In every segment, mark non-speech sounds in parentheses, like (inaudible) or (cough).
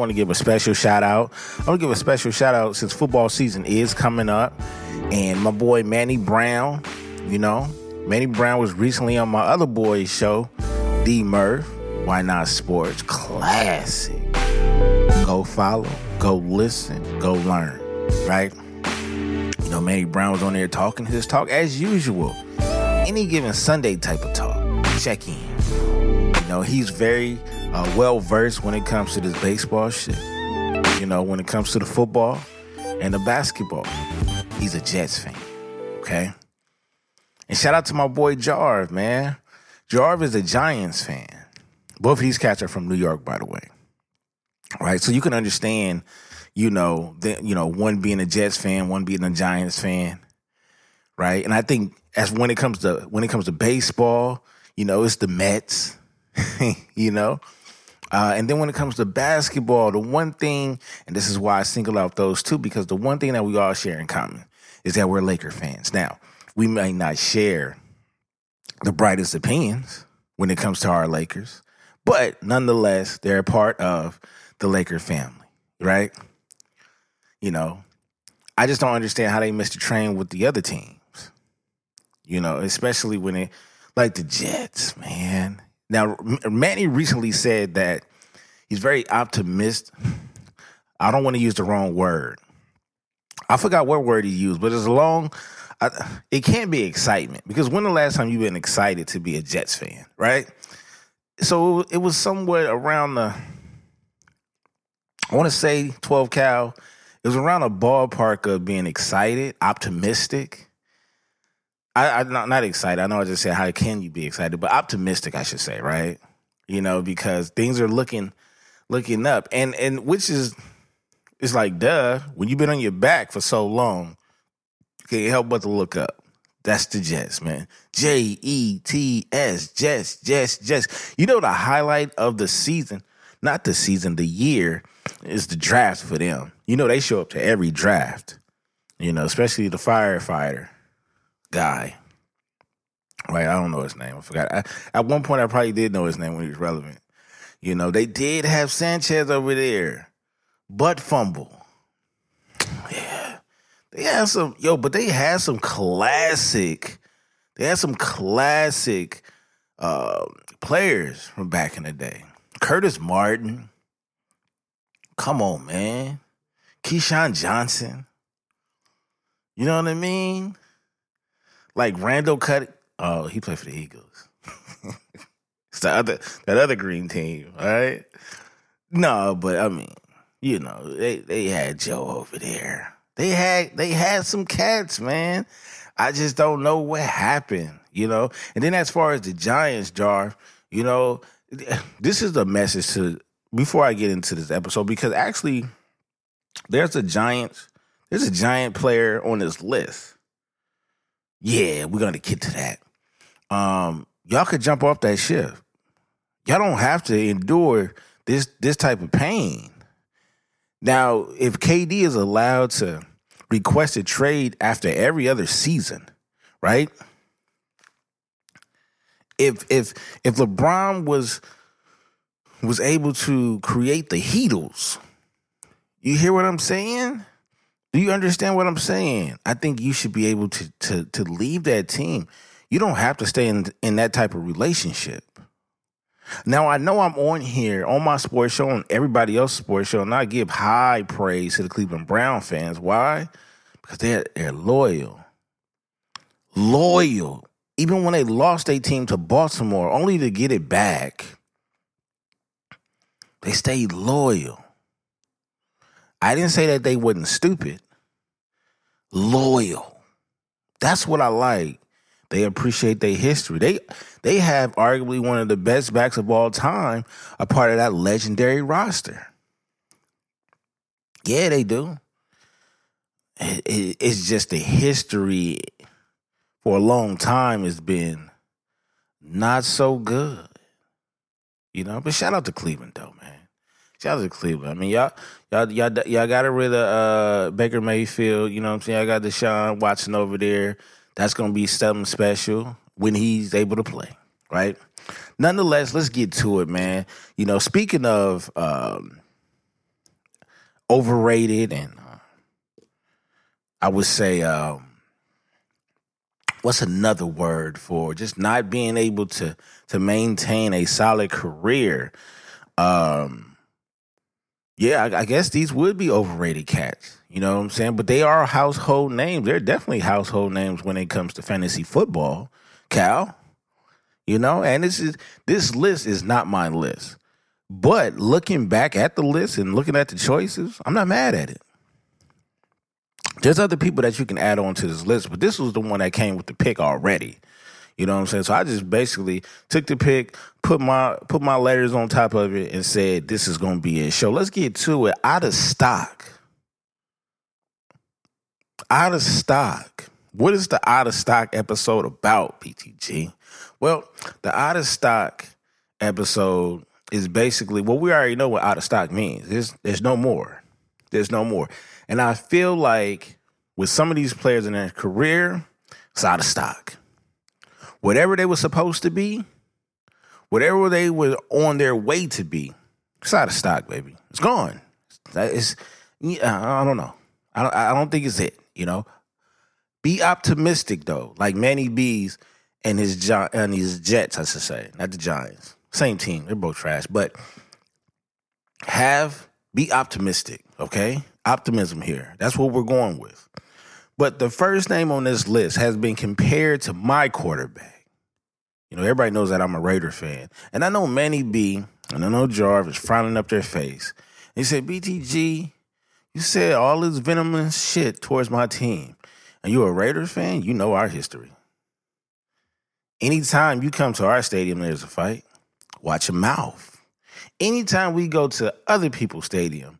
Want to give a special shout out. I want to give a special shout out since football season is coming up, and my boy Manny Brown. You know, Manny Brown was recently on my other boy's show, D Murph. Why not sports? Classic. Go follow, go listen, go learn. Right? You know, Manny Brown was on there talking his talk as usual. Any given Sunday type of talk. Check in. You know, he's very uh, well versed when it comes to this baseball shit. You know, when it comes to the football and the basketball. He's a Jets fan. Okay? And shout out to my boy Jarv, man. Jarv is a Giants fan. Both of these cats are from New York, by the way. Right? So you can understand, you know, the, you know, one being a Jets fan, one being a Giants fan. Right? And I think as when it comes to when it comes to baseball, you know, it's the Mets, (laughs) you know. Uh, and then when it comes to basketball, the one thing, and this is why I single out those two, because the one thing that we all share in common is that we're Laker fans. Now, we may not share the brightest opinions when it comes to our Lakers, but nonetheless, they're a part of the Laker family, right? You know, I just don't understand how they missed the train with the other teams. You know, especially when it like the Jets, man. Now, Manny recently said that he's very optimistic. I don't want to use the wrong word. I forgot what word he used, but it's a long. I, it can't be excitement because when the last time you've been excited to be a Jets fan, right? So it was somewhere around the. I want to say twelve cal. It was around a ballpark of being excited, optimistic. I, am not, not excited. I know I just said how can you be excited, but optimistic, I should say, right? You know, because things are looking looking up, and and which is it's like duh. When you've been on your back for so long, can't help but to look up. That's the Jets, man. J E T S, Jets, Jets, Jets. You know the highlight of the season, not the season, the year, is the draft for them. You know they show up to every draft. You know, especially the firefighter guy. Right, I don't know his name. I forgot. I, at one point, I probably did know his name when he was relevant. You know, they did have Sanchez over there, but fumble. Yeah, they had some yo, but they had some classic. They had some classic uh, players from back in the day. Curtis Martin. Come on, man. Keyshawn Johnson. You know what I mean? Like Randall Cut. Oh, he played for the Eagles. (laughs) it's the other that other green team, right? No, but I mean, you know, they they had Joe over there. They had they had some cats, man. I just don't know what happened, you know. And then as far as the Giants, Jar, you know, (laughs) this is the message to before I get into this episode because actually there's a Giants there's a giant player on this list yeah, we're gonna get to that. Um, y'all could jump off that ship. Y'all don't have to endure this this type of pain. Now, if KD is allowed to request a trade after every other season, right? If if if LeBron was was able to create the Heatles, you hear what I'm saying? Do you understand what I'm saying? I think you should be able to to to leave that team. You don't have to stay in in that type of relationship. Now I know I'm on here on my sports show and everybody else's sports show, and I give high praise to the Cleveland Brown fans. Why? Because they're they're loyal, loyal. Even when they lost their team to Baltimore, only to get it back, they stayed loyal. I didn't say that they wasn't stupid. Loyal. That's what I like. They appreciate their history. They they have arguably one of the best backs of all time, a part of that legendary roster. Yeah, they do. It, it, it's just the history for a long time has been not so good. You know, but shout out to Cleveland though, man. Shout out to Cleveland. I mean, y'all, y'all, y'all, y'all got rid of uh, Baker Mayfield. You know what I'm saying? I got Deshaun Watson over there. That's gonna be something special when he's able to play, right? Nonetheless, let's get to it, man. You know, speaking of um, overrated and uh, I would say um, what's another word for just not being able to to maintain a solid career. Um, yeah, I, I, guess these would be overrated cats. You know what I'm saying? But they are household names. They're definitely household names when it comes to fantasy football. Cal, you know, and this is this list is not my list. But looking back at the list and looking at the choices, I'm not mad at it. There's other people that you can add on to this list, but this was the one that came with the pick already. You know what I'm saying? So I just basically took the pick, put my put my letters on top of it, and said this is gonna be a show. Let's get to it. Out of stock. Out of stock. What is the out of stock episode about, BTG? Well, the out of stock episode is basically well, we already know what out of stock means. There's there's no more. There's no more. And I feel like with some of these players in their career, it's out of stock. Whatever they were supposed to be, whatever they were on their way to be, it's out of stock, baby. It's gone. It's, I don't know. I don't, I don't think it's it, you know? Be optimistic, though, like Manny B's and his, and his Jets, I should say, not the Giants. Same team. They're both trash. But have, be optimistic, okay? optimism here. That's what we're going with. But the first name on this list has been compared to my quarterback. You know, everybody knows that I'm a Raider fan. And I know Manny B and I know Jarvis frowning up their face. He said, BTG, you said all this venomous shit towards my team. And you're a Raiders fan, you know our history. Anytime you come to our stadium, there's a fight. Watch your mouth. Anytime we go to other people's stadium,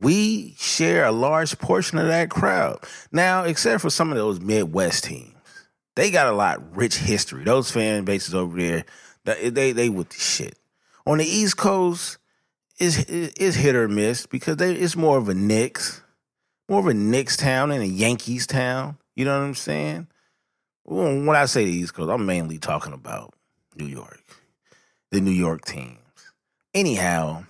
we share a large portion of that crowd. Now, except for some of those Midwest teams, they got a lot rich history. Those fan bases over there, they they with the shit. On the East Coast, is is hit or miss because they it's more of a Knicks, more of a Knicks town and a Yankees town. You know what I'm saying? When I say the East Coast, I'm mainly talking about New York, the New York teams. Anyhow,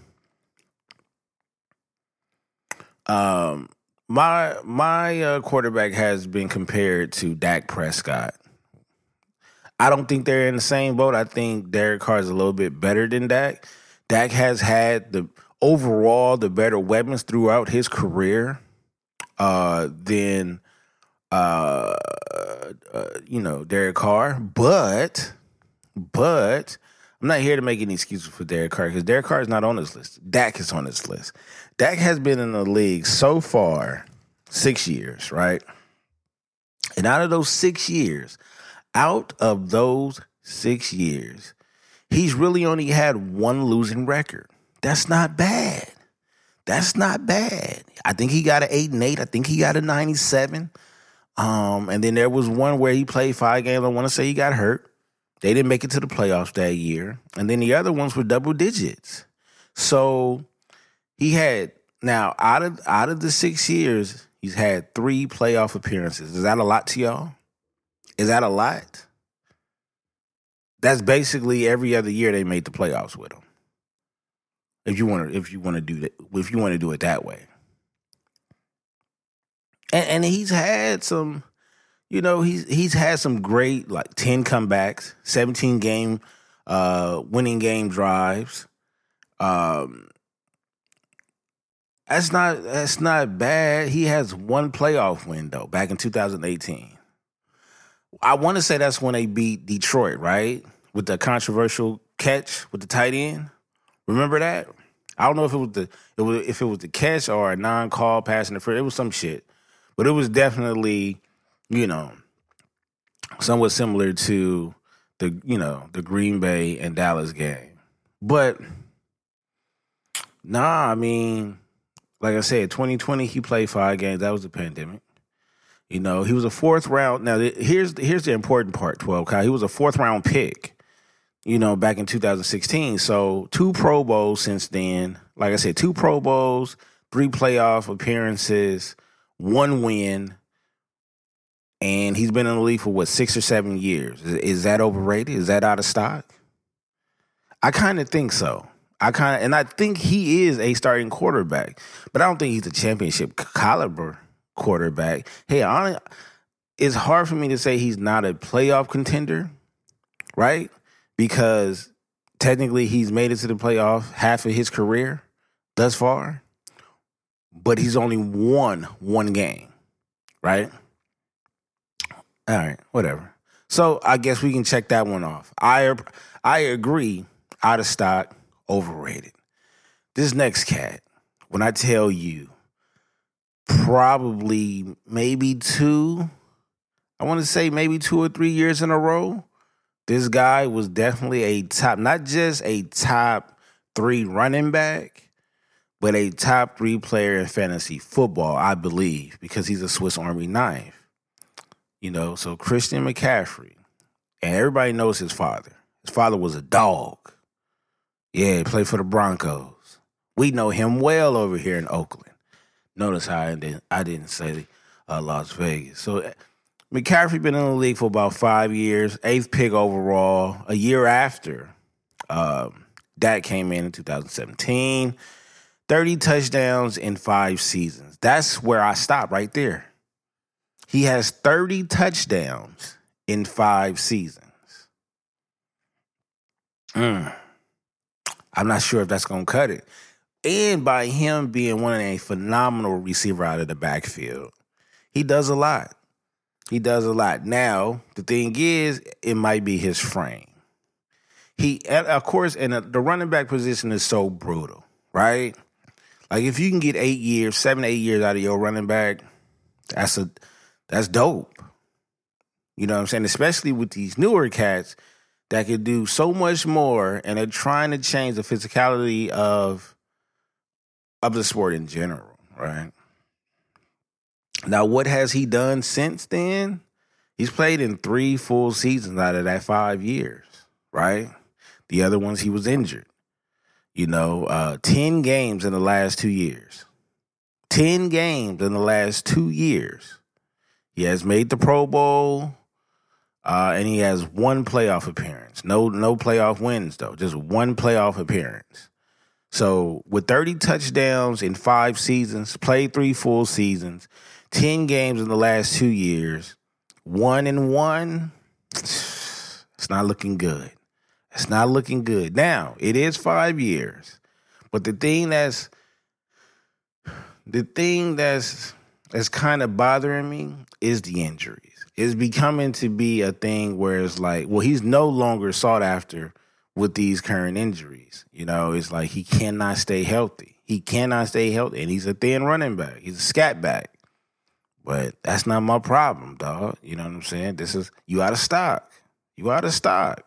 um, my my uh, quarterback has been compared to Dak Prescott. I don't think they're in the same boat. I think Derek Carr is a little bit better than Dak. Dak has had the overall the better weapons throughout his career uh, than uh, uh, you know Derek Carr, but but I'm not here to make any excuses for Derek Carr because Derek Carr is not on this list. Dak is on this list. Dak has been in the league so far six years, right? And out of those six years, out of those six years, he's really only had one losing record. That's not bad. That's not bad. I think he got an eight and eight. I think he got a ninety-seven. Um, and then there was one where he played five games. I want to say he got hurt. They didn't make it to the playoffs that year. And then the other ones were double digits. So he had now out of out of the six years, he's had three playoff appearances. Is that a lot to y'all? Is that a lot? That's basically every other year they made the playoffs with him. If you want to, if you want to do that, if you want to do it that way, and, and he's had some you know, he's he's had some great like 10 comebacks, 17 game uh winning game drives. Um that's not that's not bad. He has one playoff win though, back in 2018. I want to say that's when they beat Detroit, right? With the controversial catch with the tight end. Remember that? I don't know if it was the it was if it was the catch or a non-call pass interference. It was some shit, but it was definitely you know, somewhat similar to the you know the Green Bay and Dallas game. But nah, I mean, like I said, 2020 he played five games. That was the pandemic. You know, he was a fourth round. Now here's here's the important part. 12 Kyle. He was a fourth round pick. You know, back in 2016. So two Pro Bowls since then. Like I said, two Pro Bowls, three playoff appearances, one win and he's been in the league for what six or seven years. Is, is that overrated? Is that out of stock? I kind of think so. I kind of, and I think he is a starting quarterback, but I don't think he's a championship caliber quarterback. Hey, honestly, it's hard for me to say he's not a playoff contender, right? Because technically he's made it to the playoff half of his career thus far, but he's only won one game, right? All right, whatever. So I guess we can check that one off. I I agree. Out of stock, overrated. This next cat, when I tell you, probably maybe two, I want to say maybe two or three years in a row, this guy was definitely a top, not just a top three running back, but a top three player in fantasy football, I believe, because he's a Swiss Army knife. You know, so Christian McCaffrey, and everybody knows his father. His father was a dog. Yeah, he played for the Broncos. We know him well over here in Oakland. Notice how I didn't, I didn't say uh, Las Vegas. So McCaffrey been in the league for about five years, eighth pick overall. A year after um, came in in 2017, 30 touchdowns in five seasons. That's where I stop right there. He has 30 touchdowns in five seasons. Mm. I'm not sure if that's going to cut it. And by him being one of a phenomenal receiver out of the backfield, he does a lot. He does a lot. Now, the thing is, it might be his frame. He, of course, and the running back position is so brutal, right? Like if you can get eight years, seven, eight years out of your running back, that's a that's dope. You know what I'm saying? Especially with these newer cats that could do so much more and they're trying to change the physicality of of the sport in general, right? Now, what has he done since then? He's played in three full seasons out of that five years, right? The other ones he was injured. You know, uh, 10 games in the last two years. 10 games in the last two years. He has made the Pro Bowl, uh, and he has one playoff appearance. No, no playoff wins though. Just one playoff appearance. So with 30 touchdowns in five seasons, played three full seasons, 10 games in the last two years, one and one, it's not looking good. It's not looking good. Now, it is five years. But the thing that's the thing that's that's kind of bothering me is the injuries. It's becoming to be a thing where it's like, well, he's no longer sought after with these current injuries. You know, it's like he cannot stay healthy. He cannot stay healthy. And he's a thin running back. He's a scat back. But that's not my problem, dog. You know what I'm saying? This is you out of stock. You out of stock.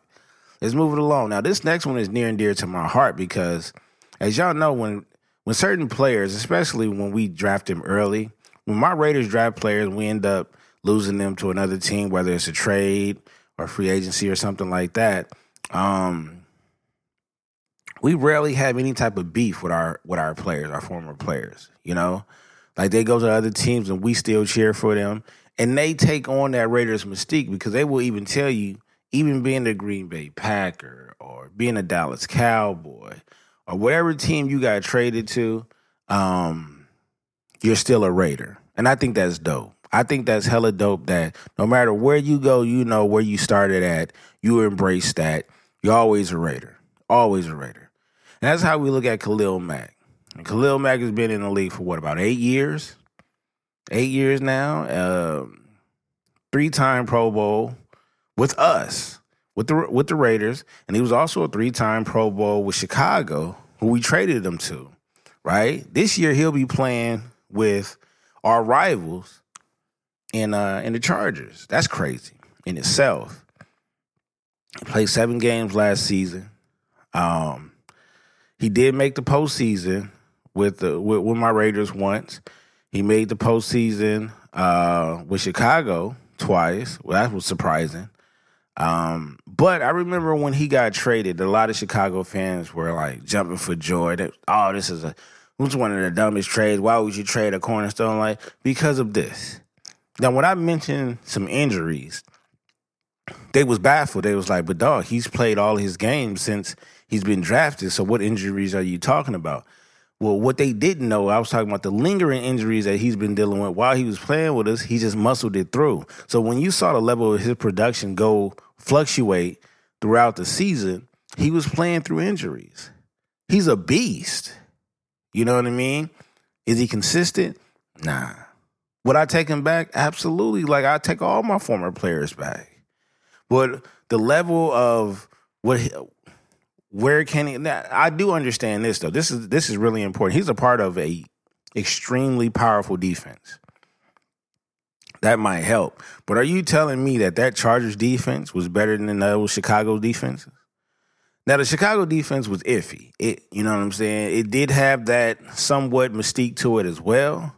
Let's move it along. Now, this next one is near and dear to my heart because, as y'all know, when when certain players, especially when we draft them early, when my Raiders draft players, we end up losing them to another team, whether it's a trade or free agency or something like that. Um, we rarely have any type of beef with our with our players, our former players. You know, like they go to other teams and we still cheer for them, and they take on that Raiders mystique because they will even tell you, even being a Green Bay Packer or being a Dallas Cowboy or whatever team you got traded to, um, you're still a Raider, and I think that's dope. I think that's hella dope that no matter where you go, you know where you started at, you embrace that. You're always a Raider. Always a Raider. And that's how we look at Khalil Mack. And Khalil Mack has been in the league for what, about eight years? Eight years now. Um, three time Pro Bowl with us, with the with the Raiders. And he was also a three time Pro Bowl with Chicago, who we traded him to. Right? This year he'll be playing with our rivals in uh in the Chargers. That's crazy in itself. He played seven games last season. Um, he did make the postseason with the with, with my Raiders once. He made the postseason uh, with Chicago twice. Well, that was surprising. Um, but I remember when he got traded, a lot of Chicago fans were like jumping for joy. That oh, this is a who's one of the dumbest trades. Why would you trade a cornerstone like because of this? Now, when I mentioned some injuries, they was baffled. They was like, but dog, he's played all his games since he's been drafted. So what injuries are you talking about? Well, what they didn't know, I was talking about the lingering injuries that he's been dealing with while he was playing with us. He just muscled it through. So when you saw the level of his production go fluctuate throughout the season, he was playing through injuries. He's a beast. You know what I mean? Is he consistent? Nah. Would I take him back? Absolutely. Like I take all my former players back. But the level of what where can he now, I do understand this though. This is this is really important. He's a part of a extremely powerful defense. That might help. But are you telling me that that Chargers defense was better than those Chicago defenses? Now the Chicago defense was iffy. It, you know what I'm saying? It did have that somewhat mystique to it as well,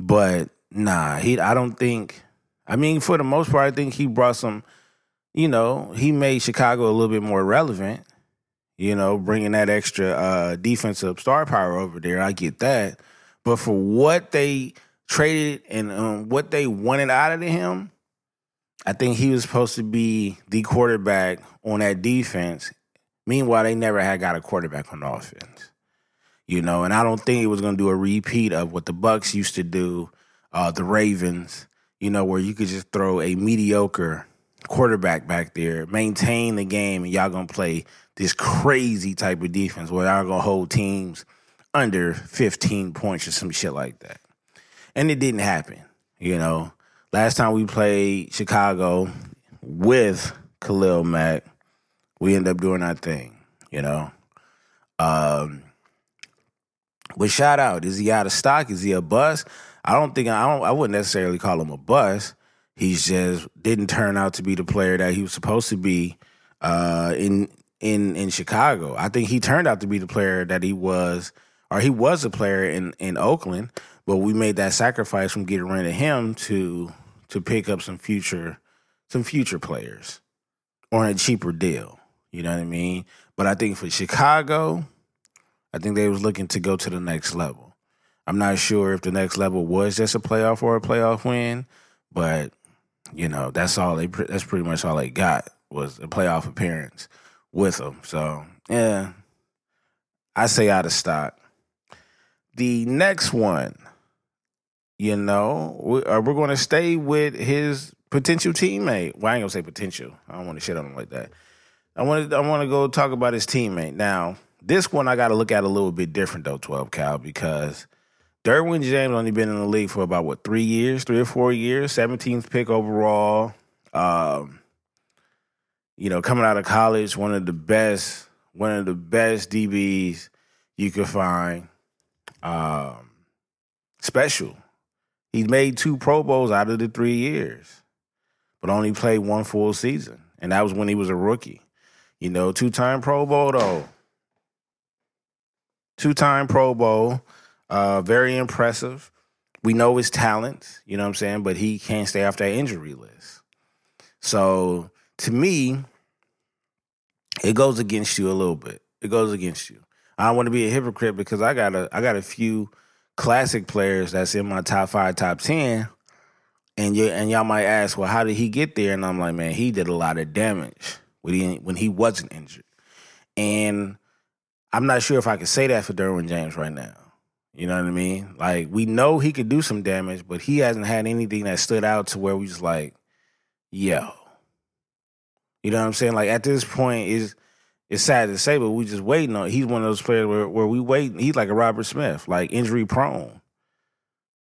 but nah, he. I don't think. I mean, for the most part, I think he brought some. You know, he made Chicago a little bit more relevant. You know, bringing that extra uh, defensive star power over there. I get that, but for what they traded and um, what they wanted out of him, I think he was supposed to be the quarterback on that defense. Meanwhile, they never had got a quarterback on offense. You know, and I don't think it was going to do a repeat of what the Bucks used to do, uh, the Ravens. You know, where you could just throw a mediocre quarterback back there, maintain the game, and y'all gonna play this crazy type of defense where y'all gonna hold teams under 15 points or some shit like that and it didn't happen. You know, last time we played Chicago with Khalil Mack, we end up doing our thing. You know, um, but shout out, is he out of stock? Is he a bust? I don't think I don't. I wouldn't necessarily call him a bust. He's just didn't turn out to be the player that he was supposed to be uh, in in in Chicago. I think he turned out to be the player that he was, or he was a player in in Oakland. But we made that sacrifice from getting rid of him to to pick up some future some future players on a cheaper deal. You know what I mean? But I think for Chicago, I think they was looking to go to the next level. I'm not sure if the next level was just a playoff or a playoff win, but you know that's all they. That's pretty much all they got was a playoff appearance with them. So yeah, I say out of stock. The next one you know, we, uh, we're going to stay with his potential teammate. Well, I ain't gonna say potential. I don't want to shit on him like that. I want to. I want to go talk about his teammate. Now, this one I got to look at a little bit different though, twelve Cal, because Derwin James only been in the league for about what three years, three or four years. Seventeenth pick overall. Um, you know, coming out of college, one of the best, one of the best DBs you could find. Um, special. He's made two Pro Bowls out of the three years, but only played one full season. And that was when he was a rookie. You know, two time Pro Bowl, though. Two time Pro Bowl. Uh, very impressive. We know his talents, you know what I'm saying? But he can't stay off that injury list. So to me, it goes against you a little bit. It goes against you. I don't want to be a hypocrite because I got a I got a few classic players that's in my top five, top ten, and you and y'all might ask, well, how did he get there? And I'm like, man, he did a lot of damage when he when he wasn't injured, and I'm not sure if I can say that for Derwin James right now. You know what I mean? Like we know he could do some damage, but he hasn't had anything that stood out to where we just like, yo. You know what I'm saying? Like at this point is it's sad to say, but we just waiting on. He's one of those players where, where we wait. He's like a Robert Smith, like injury prone.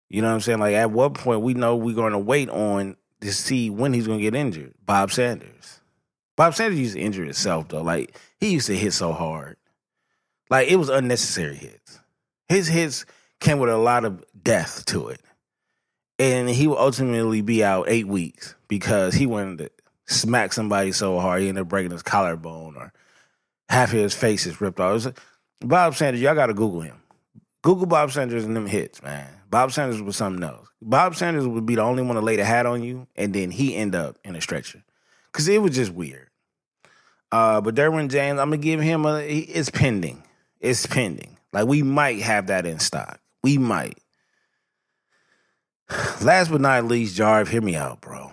You know what I'm saying? Like at what point we know we're going to wait on to see when he's going to get injured. Bob Sanders. Bob Sanders used to injure himself though. Like he used to hit so hard, like it was unnecessary hits. His hits came with a lot of death to it, and he would ultimately be out eight weeks because he wanted to smack somebody so hard he ended up breaking his collarbone or half of his face is ripped off. Bob Sanders, y'all got to Google him. Google Bob Sanders and them hits, man. Bob Sanders was something else. Bob Sanders would be the only one to lay the hat on you, and then he end up in a stretcher because it was just weird. Uh, but Derwin James, I'm gonna give him a. It's pending. It's pending. Like we might have that in stock. We might. (sighs) Last but not least, Jarve, hear me out, bro.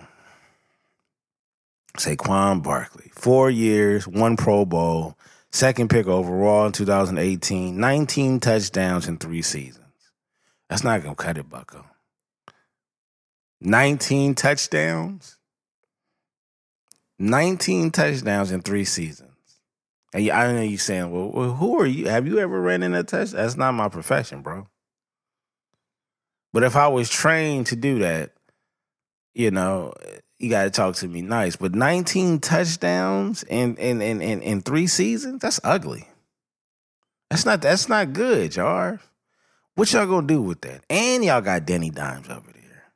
Saquon Barkley, four years, one Pro Bowl, second pick overall in 2018, 19 touchdowns in three seasons. That's not gonna cut it, Bucko. 19 touchdowns. 19 touchdowns in three seasons. And I know you saying, well, who are you? Have you ever ran in a touchdown? That's not my profession, bro. But if I was trained to do that, you know, you got to talk to me nice. But 19 touchdowns in in in in, in three seasons, that's ugly. That's not that's not good, y'all. What y'all gonna do with that? And y'all got Danny Dimes over there.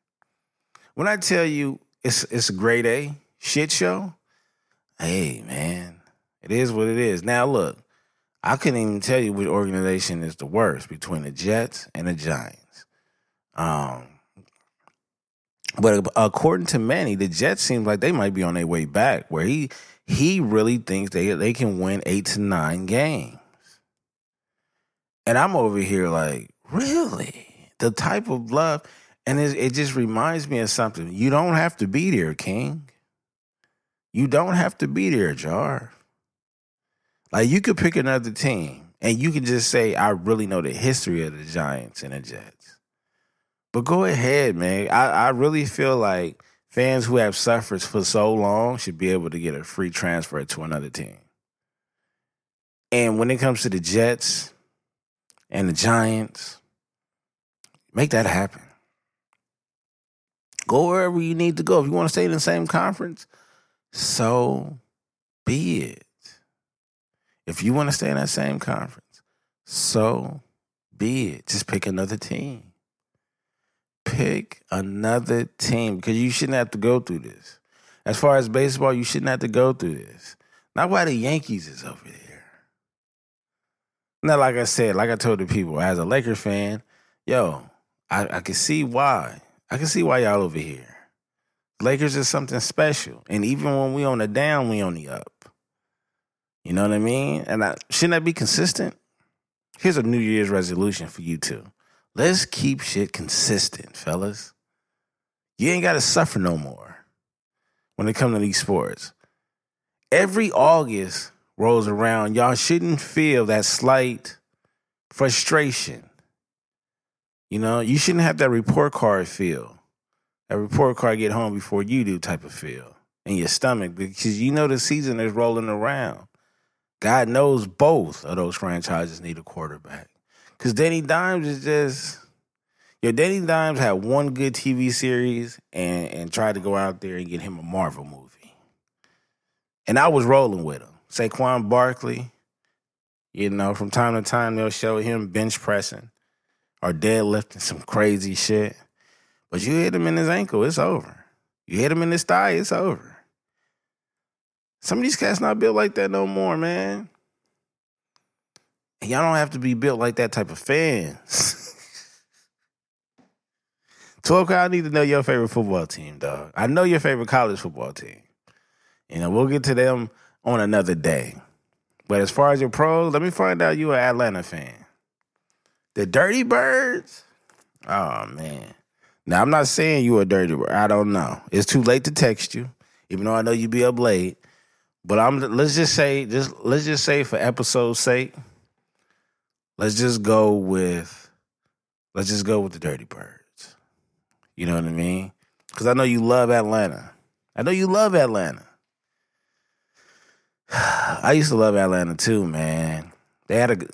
When I tell you it's it's a grade A shit show, hey man, it is what it is. Now look, I couldn't even tell you which organization is the worst between the Jets and the Giants. Um, but according to Manny, the Jets seem like they might be on their way back, where he he really thinks they they can win eight to nine games. And I'm over here like, really? The type of love, and it, it just reminds me of something. You don't have to be there, King. You don't have to be there, Jar. Like you could pick another team, and you can just say, I really know the history of the Giants and the Jets. But go ahead, man. I, I really feel like fans who have suffered for so long should be able to get a free transfer to another team. And when it comes to the Jets and the Giants, make that happen. Go wherever you need to go. If you want to stay in the same conference, so be it. If you want to stay in that same conference, so be it. Just pick another team pick another team because you shouldn't have to go through this. As far as baseball, you shouldn't have to go through this. Not why the Yankees is over there. Now, like I said, like I told the people, as a Lakers fan, yo, I, I can see why. I can see why y'all over here. Lakers is something special. And even when we on the down, we on the up. You know what I mean? And I, shouldn't that be consistent? Here's a New Year's resolution for you two. Let's keep shit consistent, fellas. You ain't got to suffer no more when it comes to these sports. Every August rolls around, y'all shouldn't feel that slight frustration. You know, you shouldn't have that report card feel. That report card get home before you do type of feel in your stomach because you know the season is rolling around. God knows both of those franchises need a quarterback. Because Danny Dimes is just, yo, Danny Dimes had one good TV series and, and tried to go out there and get him a Marvel movie. And I was rolling with him. Saquon Barkley, you know, from time to time they'll show him bench pressing or deadlifting some crazy shit. But you hit him in his ankle, it's over. You hit him in his thigh, it's over. Some of these cats not built like that no more, man y'all don't have to be built like that type of fans. (laughs) 12 I need to know your favorite football team, dog. I know your favorite college football team. You know, we'll get to them on another day. But as far as your pros, let me find out you're an Atlanta fan. The Dirty Birds? Oh man. Now I'm not saying you a dirty bird. I don't know. It's too late to text you, even though I know you'd be up late. But I'm let's just say just let's just say for episode's sake, let's just go with let's just go with the Dirty Birds. You know what I mean? Because I know you love Atlanta. I know you love Atlanta. (sighs) I used to love Atlanta too, man. They had a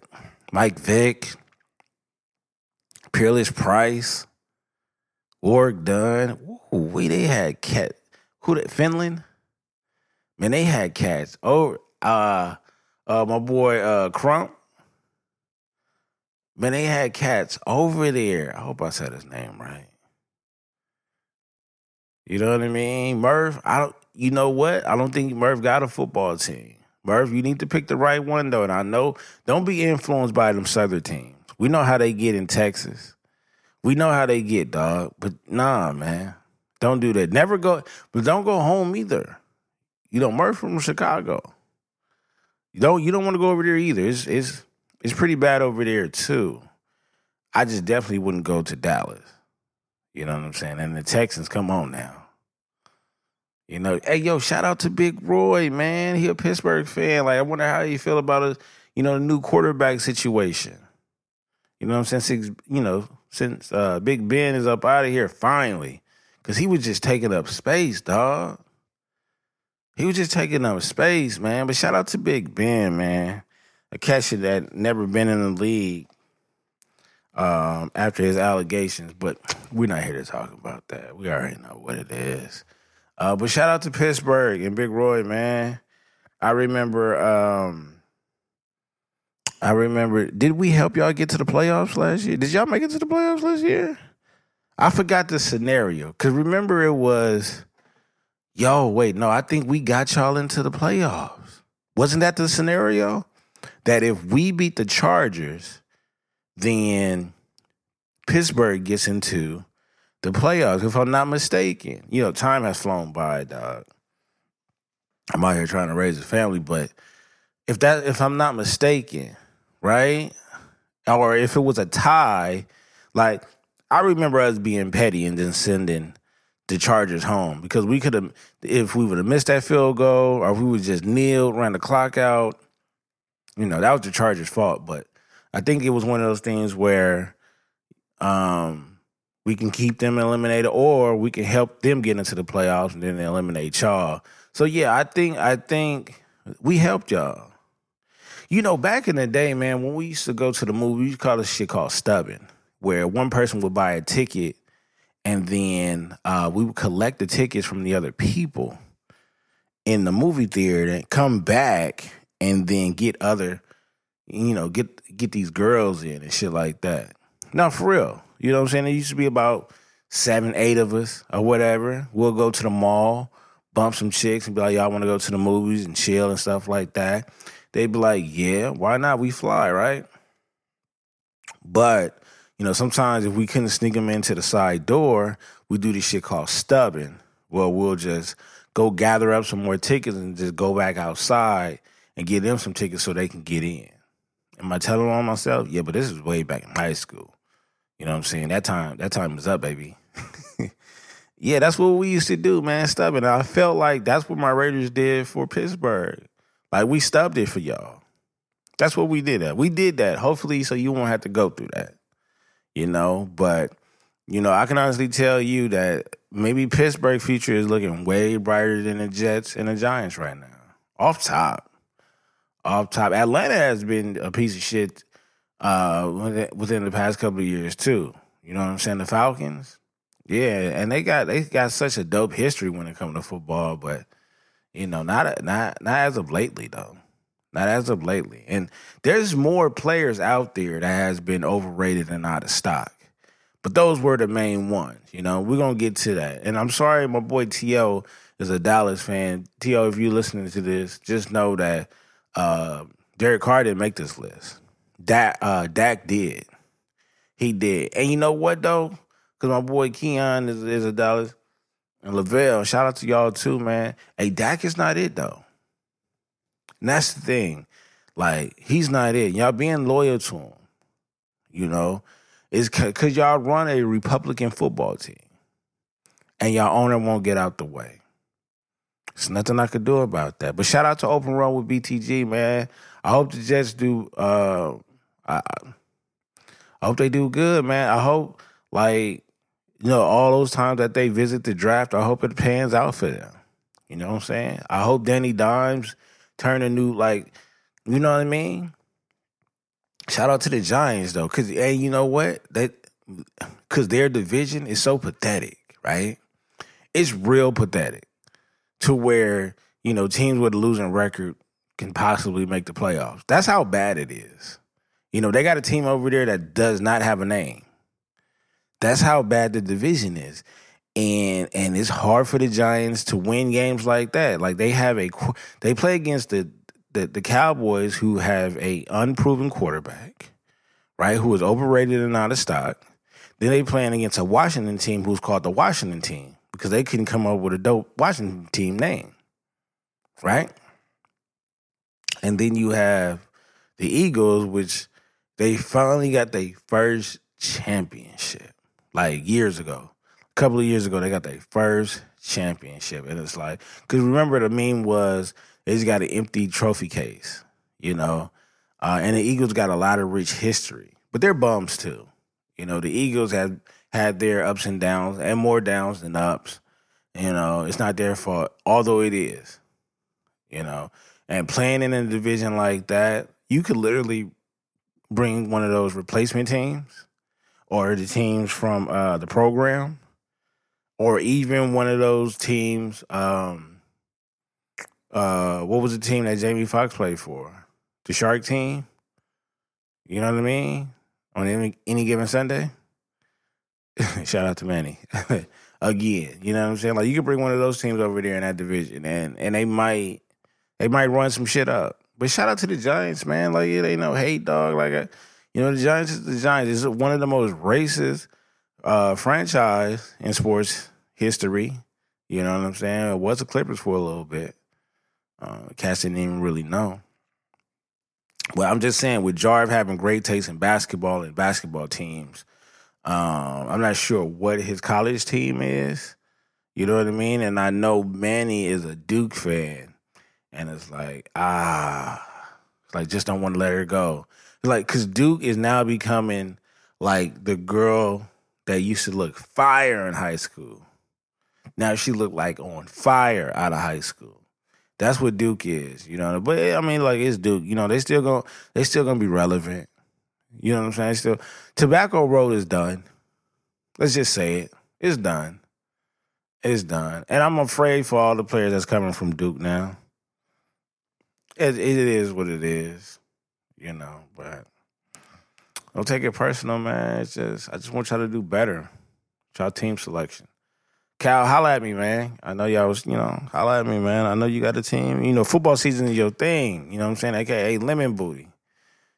Mike Vick, Peerless Price, Warrick Dunn. We they had cat who that Finland? Man, they had cats. Oh, uh, uh, my boy uh Crump. Man, they had cats over there. I hope I said his name right. You know what I mean? Murph, I don't you know what? I don't think Murph got a football team. Murph, you need to pick the right one though. And I know don't be influenced by them southern teams. We know how they get in Texas. We know how they get, dog. But nah, man. Don't do that. Never go but don't go home either. You know, Murph from Chicago. You don't you don't want to go over there either. It's it's it's pretty bad over there too. I just definitely wouldn't go to Dallas. You know what I'm saying? And the Texans, come on now. You know, hey yo, shout out to Big Roy, man. He a Pittsburgh fan. Like, I wonder how you feel about a, you know, the new quarterback situation. You know what I'm saying? Since you know, since uh, Big Ben is up out of here finally, because he was just taking up space, dog. He was just taking up space, man. But shout out to Big Ben, man. A catcher that never been in the league um, after his allegations, but we're not here to talk about that. We already know what it is. Uh, but shout out to Pittsburgh and Big Roy, man. I remember. Um, I remember. Did we help y'all get to the playoffs last year? Did y'all make it to the playoffs last year? I forgot the scenario because remember it was, yo, wait, no, I think we got y'all into the playoffs. Wasn't that the scenario? That if we beat the Chargers, then Pittsburgh gets into the playoffs, if I'm not mistaken. You know, time has flown by, dog. I'm out here trying to raise a family, but if that if I'm not mistaken, right? Or if it was a tie, like I remember us being petty and then sending the Chargers home because we could have, if we would have missed that field goal or if we would just kneel, ran the clock out, you know, that was the Chargers' fault. But I think it was one of those things where um, we can keep them eliminated or we can help them get into the playoffs and then eliminate y'all. So yeah, I think I think we helped y'all. You know, back in the day, man, when we used to go to the movie, we call this shit called stubbing where one person would buy a ticket and then uh, we would collect the tickets from the other people in the movie theater and come back and then get other, you know, get get these girls in and shit like that. No, for real. You know what I'm saying? It used to be about seven, eight of us or whatever. We'll go to the mall, bump some chicks and be like, y'all want to go to the movies and chill and stuff like that. They'd be like, yeah, why not? We fly, right? But you know, sometimes if we couldn't sneak them into the side door, we do this shit called stubbing. Well, we'll just go gather up some more tickets and just go back outside and get them some tickets so they can get in. Am I telling on myself? Yeah, but this is way back in high school. You know what I'm saying? That time, that time is up, baby. (laughs) yeah, that's what we used to do, man. Stubbing. I felt like that's what my Raiders did for Pittsburgh. Like we stubbed it for y'all. That's what we did. That we did that. Hopefully, so you won't have to go through that you know. But you know, I can honestly tell you that maybe Pittsburgh future is looking way brighter than the Jets and the Giants right now. Off top, off top, Atlanta has been a piece of shit uh, within the past couple of years too. You know what I'm saying? The Falcons, yeah, and they got they got such a dope history when it comes to football, but you know, not not not as of lately though. Not as of lately. And there's more players out there that has been overrated and out of stock. But those were the main ones. You know, we're gonna get to that. And I'm sorry, my boy T.O. is a Dallas fan. T.O., if you're listening to this, just know that uh, Derek Carr didn't make this list. Dak, uh, Dak did. He did. And you know what though? Because my boy Keon is, is a Dallas and Lavelle, shout out to y'all too, man. Hey, Dak is not it though. And that's the thing. Like, he's not it. Y'all being loyal to him, you know, is because y'all run a Republican football team and y'all owner won't get out the way. There's nothing I could do about that. But shout out to Open Run with BTG, man. I hope the Jets do. Uh, I, I hope they do good, man. I hope, like, you know, all those times that they visit the draft, I hope it pans out for them. You know what I'm saying? I hope Danny Dimes turn a new like, you know what I mean? Shout out to the Giants though, cause hey, you know what? That cause their division is so pathetic, right? It's real pathetic to where you know teams with a losing record can possibly make the playoffs. That's how bad it is. You know, they got a team over there that does not have a name. That's how bad the division is and and it's hard for the Giants to win games like that. Like they have a they play against the the, the Cowboys who have a unproven quarterback, right? Who is overrated and out of stock. Then they playing against a Washington team who's called the Washington team because they couldn't come up with a dope Washington team name, right? And then you have the Eagles, which they finally got their first championship like years ago A couple of years ago, they got their first championship. And it's like, because remember the meme was they just got an empty trophy case, you know? Uh, and the Eagles got a lot of rich history, but they're bums too. You know, the Eagles have had their ups and downs and more downs than ups. You know, it's not their fault, although it is. You know, and playing in a division like that, you could literally bring one of those replacement teams or the teams from uh, the program or even one of those teams. Um, uh, what was the team that Jamie Foxx played for? The Shark team. You know what I mean? On any any given Sunday. (laughs) Shout out to Manny. (laughs) Again, you know what I'm saying? Like you could bring one of those teams over there in that division, and and they might they might run some shit up. But shout out to the Giants, man. Like it ain't no hate, dog. Like uh, you know, the Giants is the Giants is one of the most racist uh, franchise in sports history. You know what I'm saying? It was the Clippers for a little bit. Uh, cats didn't even really know. Well, I'm just saying, with Jarve having great taste in basketball and basketball teams, um, I'm not sure what his college team is. You know what I mean? And I know Manny is a Duke fan, and it's like ah, like just don't want to let her go. Like, cause Duke is now becoming like the girl that used to look fire in high school. Now she looked like on fire out of high school. That's what Duke is, you know. But I mean, like it's Duke. You know, they still going they still gonna be relevant. You know what I'm saying? Still, Tobacco Road is done. Let's just say it. It's done. It's done. And I'm afraid for all the players that's coming from Duke now. It, it is what it is, you know. But don't take it personal, man. It's just I just want y'all to do better. Y'all team selection. Cal, holla at me, man. I know y'all was, you know, holla at me, man. I know you got a team. You know, football season is your thing. You know what I'm saying? AKA Lemon Booty.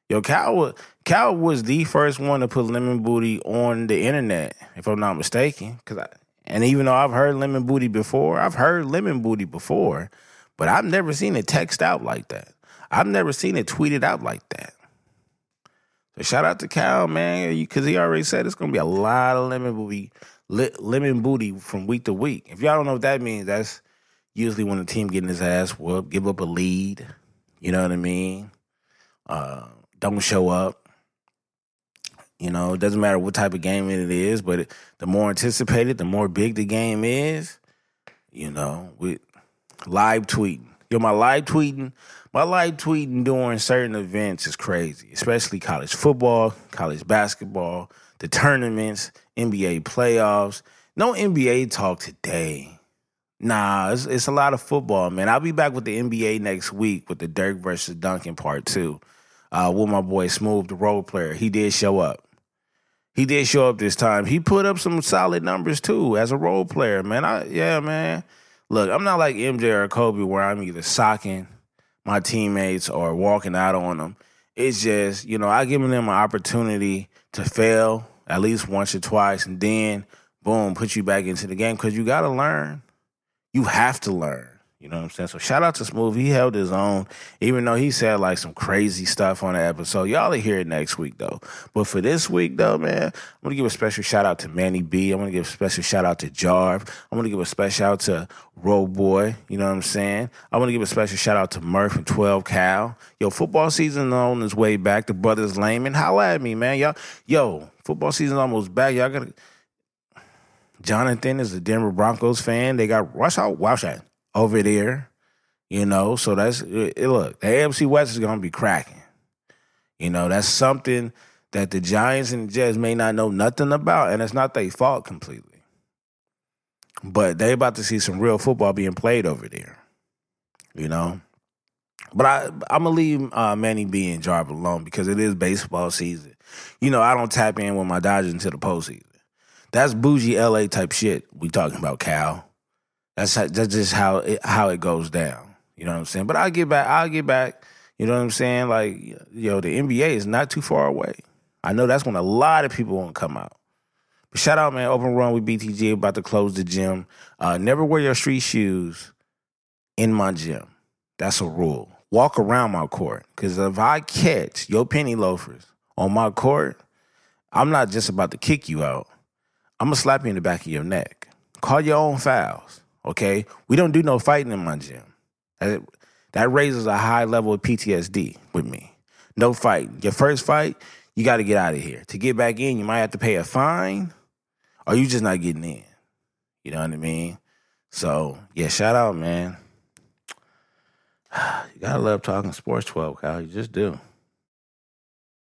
Yo, Cal was, Cal was the first one to put Lemon Booty on the internet, if I'm not mistaken. Cause I, and even though I've heard Lemon Booty before, I've heard Lemon Booty before, but I've never seen it text out like that. I've never seen it tweeted out like that. So shout out to Cal, man, because he already said it's gonna be a lot of Lemon Booty lemon booty from week to week. If y'all don't know what that means, that's usually when the team getting his ass whooped, give up a lead. You know what I mean? Uh, don't show up. You know, it doesn't matter what type of game it is, but it, the more anticipated, the more big the game is. You know, with live tweeting. Yo, my live tweeting, my live tweeting during certain events is crazy, especially college football, college basketball, the tournaments, NBA playoffs. No NBA talk today. Nah, it's, it's, a lot of football, man. I'll be back with the NBA next week with the Dirk versus Duncan part two. Uh, with my boy Smooth, the role player. He did show up. He did show up this time. He put up some solid numbers too as a role player, man. I yeah, man. Look, I'm not like MJ or Kobe where I'm either socking my teammates or walking out on them. It's just, you know, I giving them an opportunity to fail at least once or twice, and then boom, put you back into the game because you got to learn. You have to learn. You know what I'm saying? So shout out to Smooth. He held his own, even though he said like some crazy stuff on the episode. Y'all will hear it next week though. But for this week though, man, I'm gonna give a special shout out to Manny B. I'm gonna give a special shout out to Jarve. I'm gonna give a special shout out to Road Boy. You know what I'm saying? I'm gonna give a special shout out to Murph and 12 Cal. Yo, football season on its way back. The brothers Layman. Holla at me, man. Y'all, yo, football season almost back. Y'all gotta. Jonathan is a Denver Broncos fan. They got rush out, watch that over there. You know, so that's it, look, the AFC West is gonna be cracking. You know, that's something that the Giants and the Jets may not know nothing about, and it's not their fault completely. But they about to see some real football being played over there. You know? But I I'm gonna leave uh, Manny B and Jarve alone because it is baseball season. You know, I don't tap in with my Dodgers until the postseason. That's bougie LA type shit we talking about, Cal. That's how, that's just how it, how it goes down. You know what I'm saying? But I'll get back. I'll get back. You know what I'm saying? Like, yo, the NBA is not too far away. I know that's when a lot of people won't come out. But shout out, man. Open run with BTG about to close the gym. Uh, never wear your street shoes in my gym. That's a rule. Walk around my court. Because if I catch your penny loafers on my court, I'm not just about to kick you out. I'm going to slap you in the back of your neck. Call your own fouls Okay, we don't do no fighting in my gym. That, raises a high level of PTSD with me. No fight. Your first fight, you got to get out of here. To get back in, you might have to pay a fine, or you just not getting in. You know what I mean? So yeah, shout out, man. (sighs) You gotta love talking sports twelve, Kyle. You just do.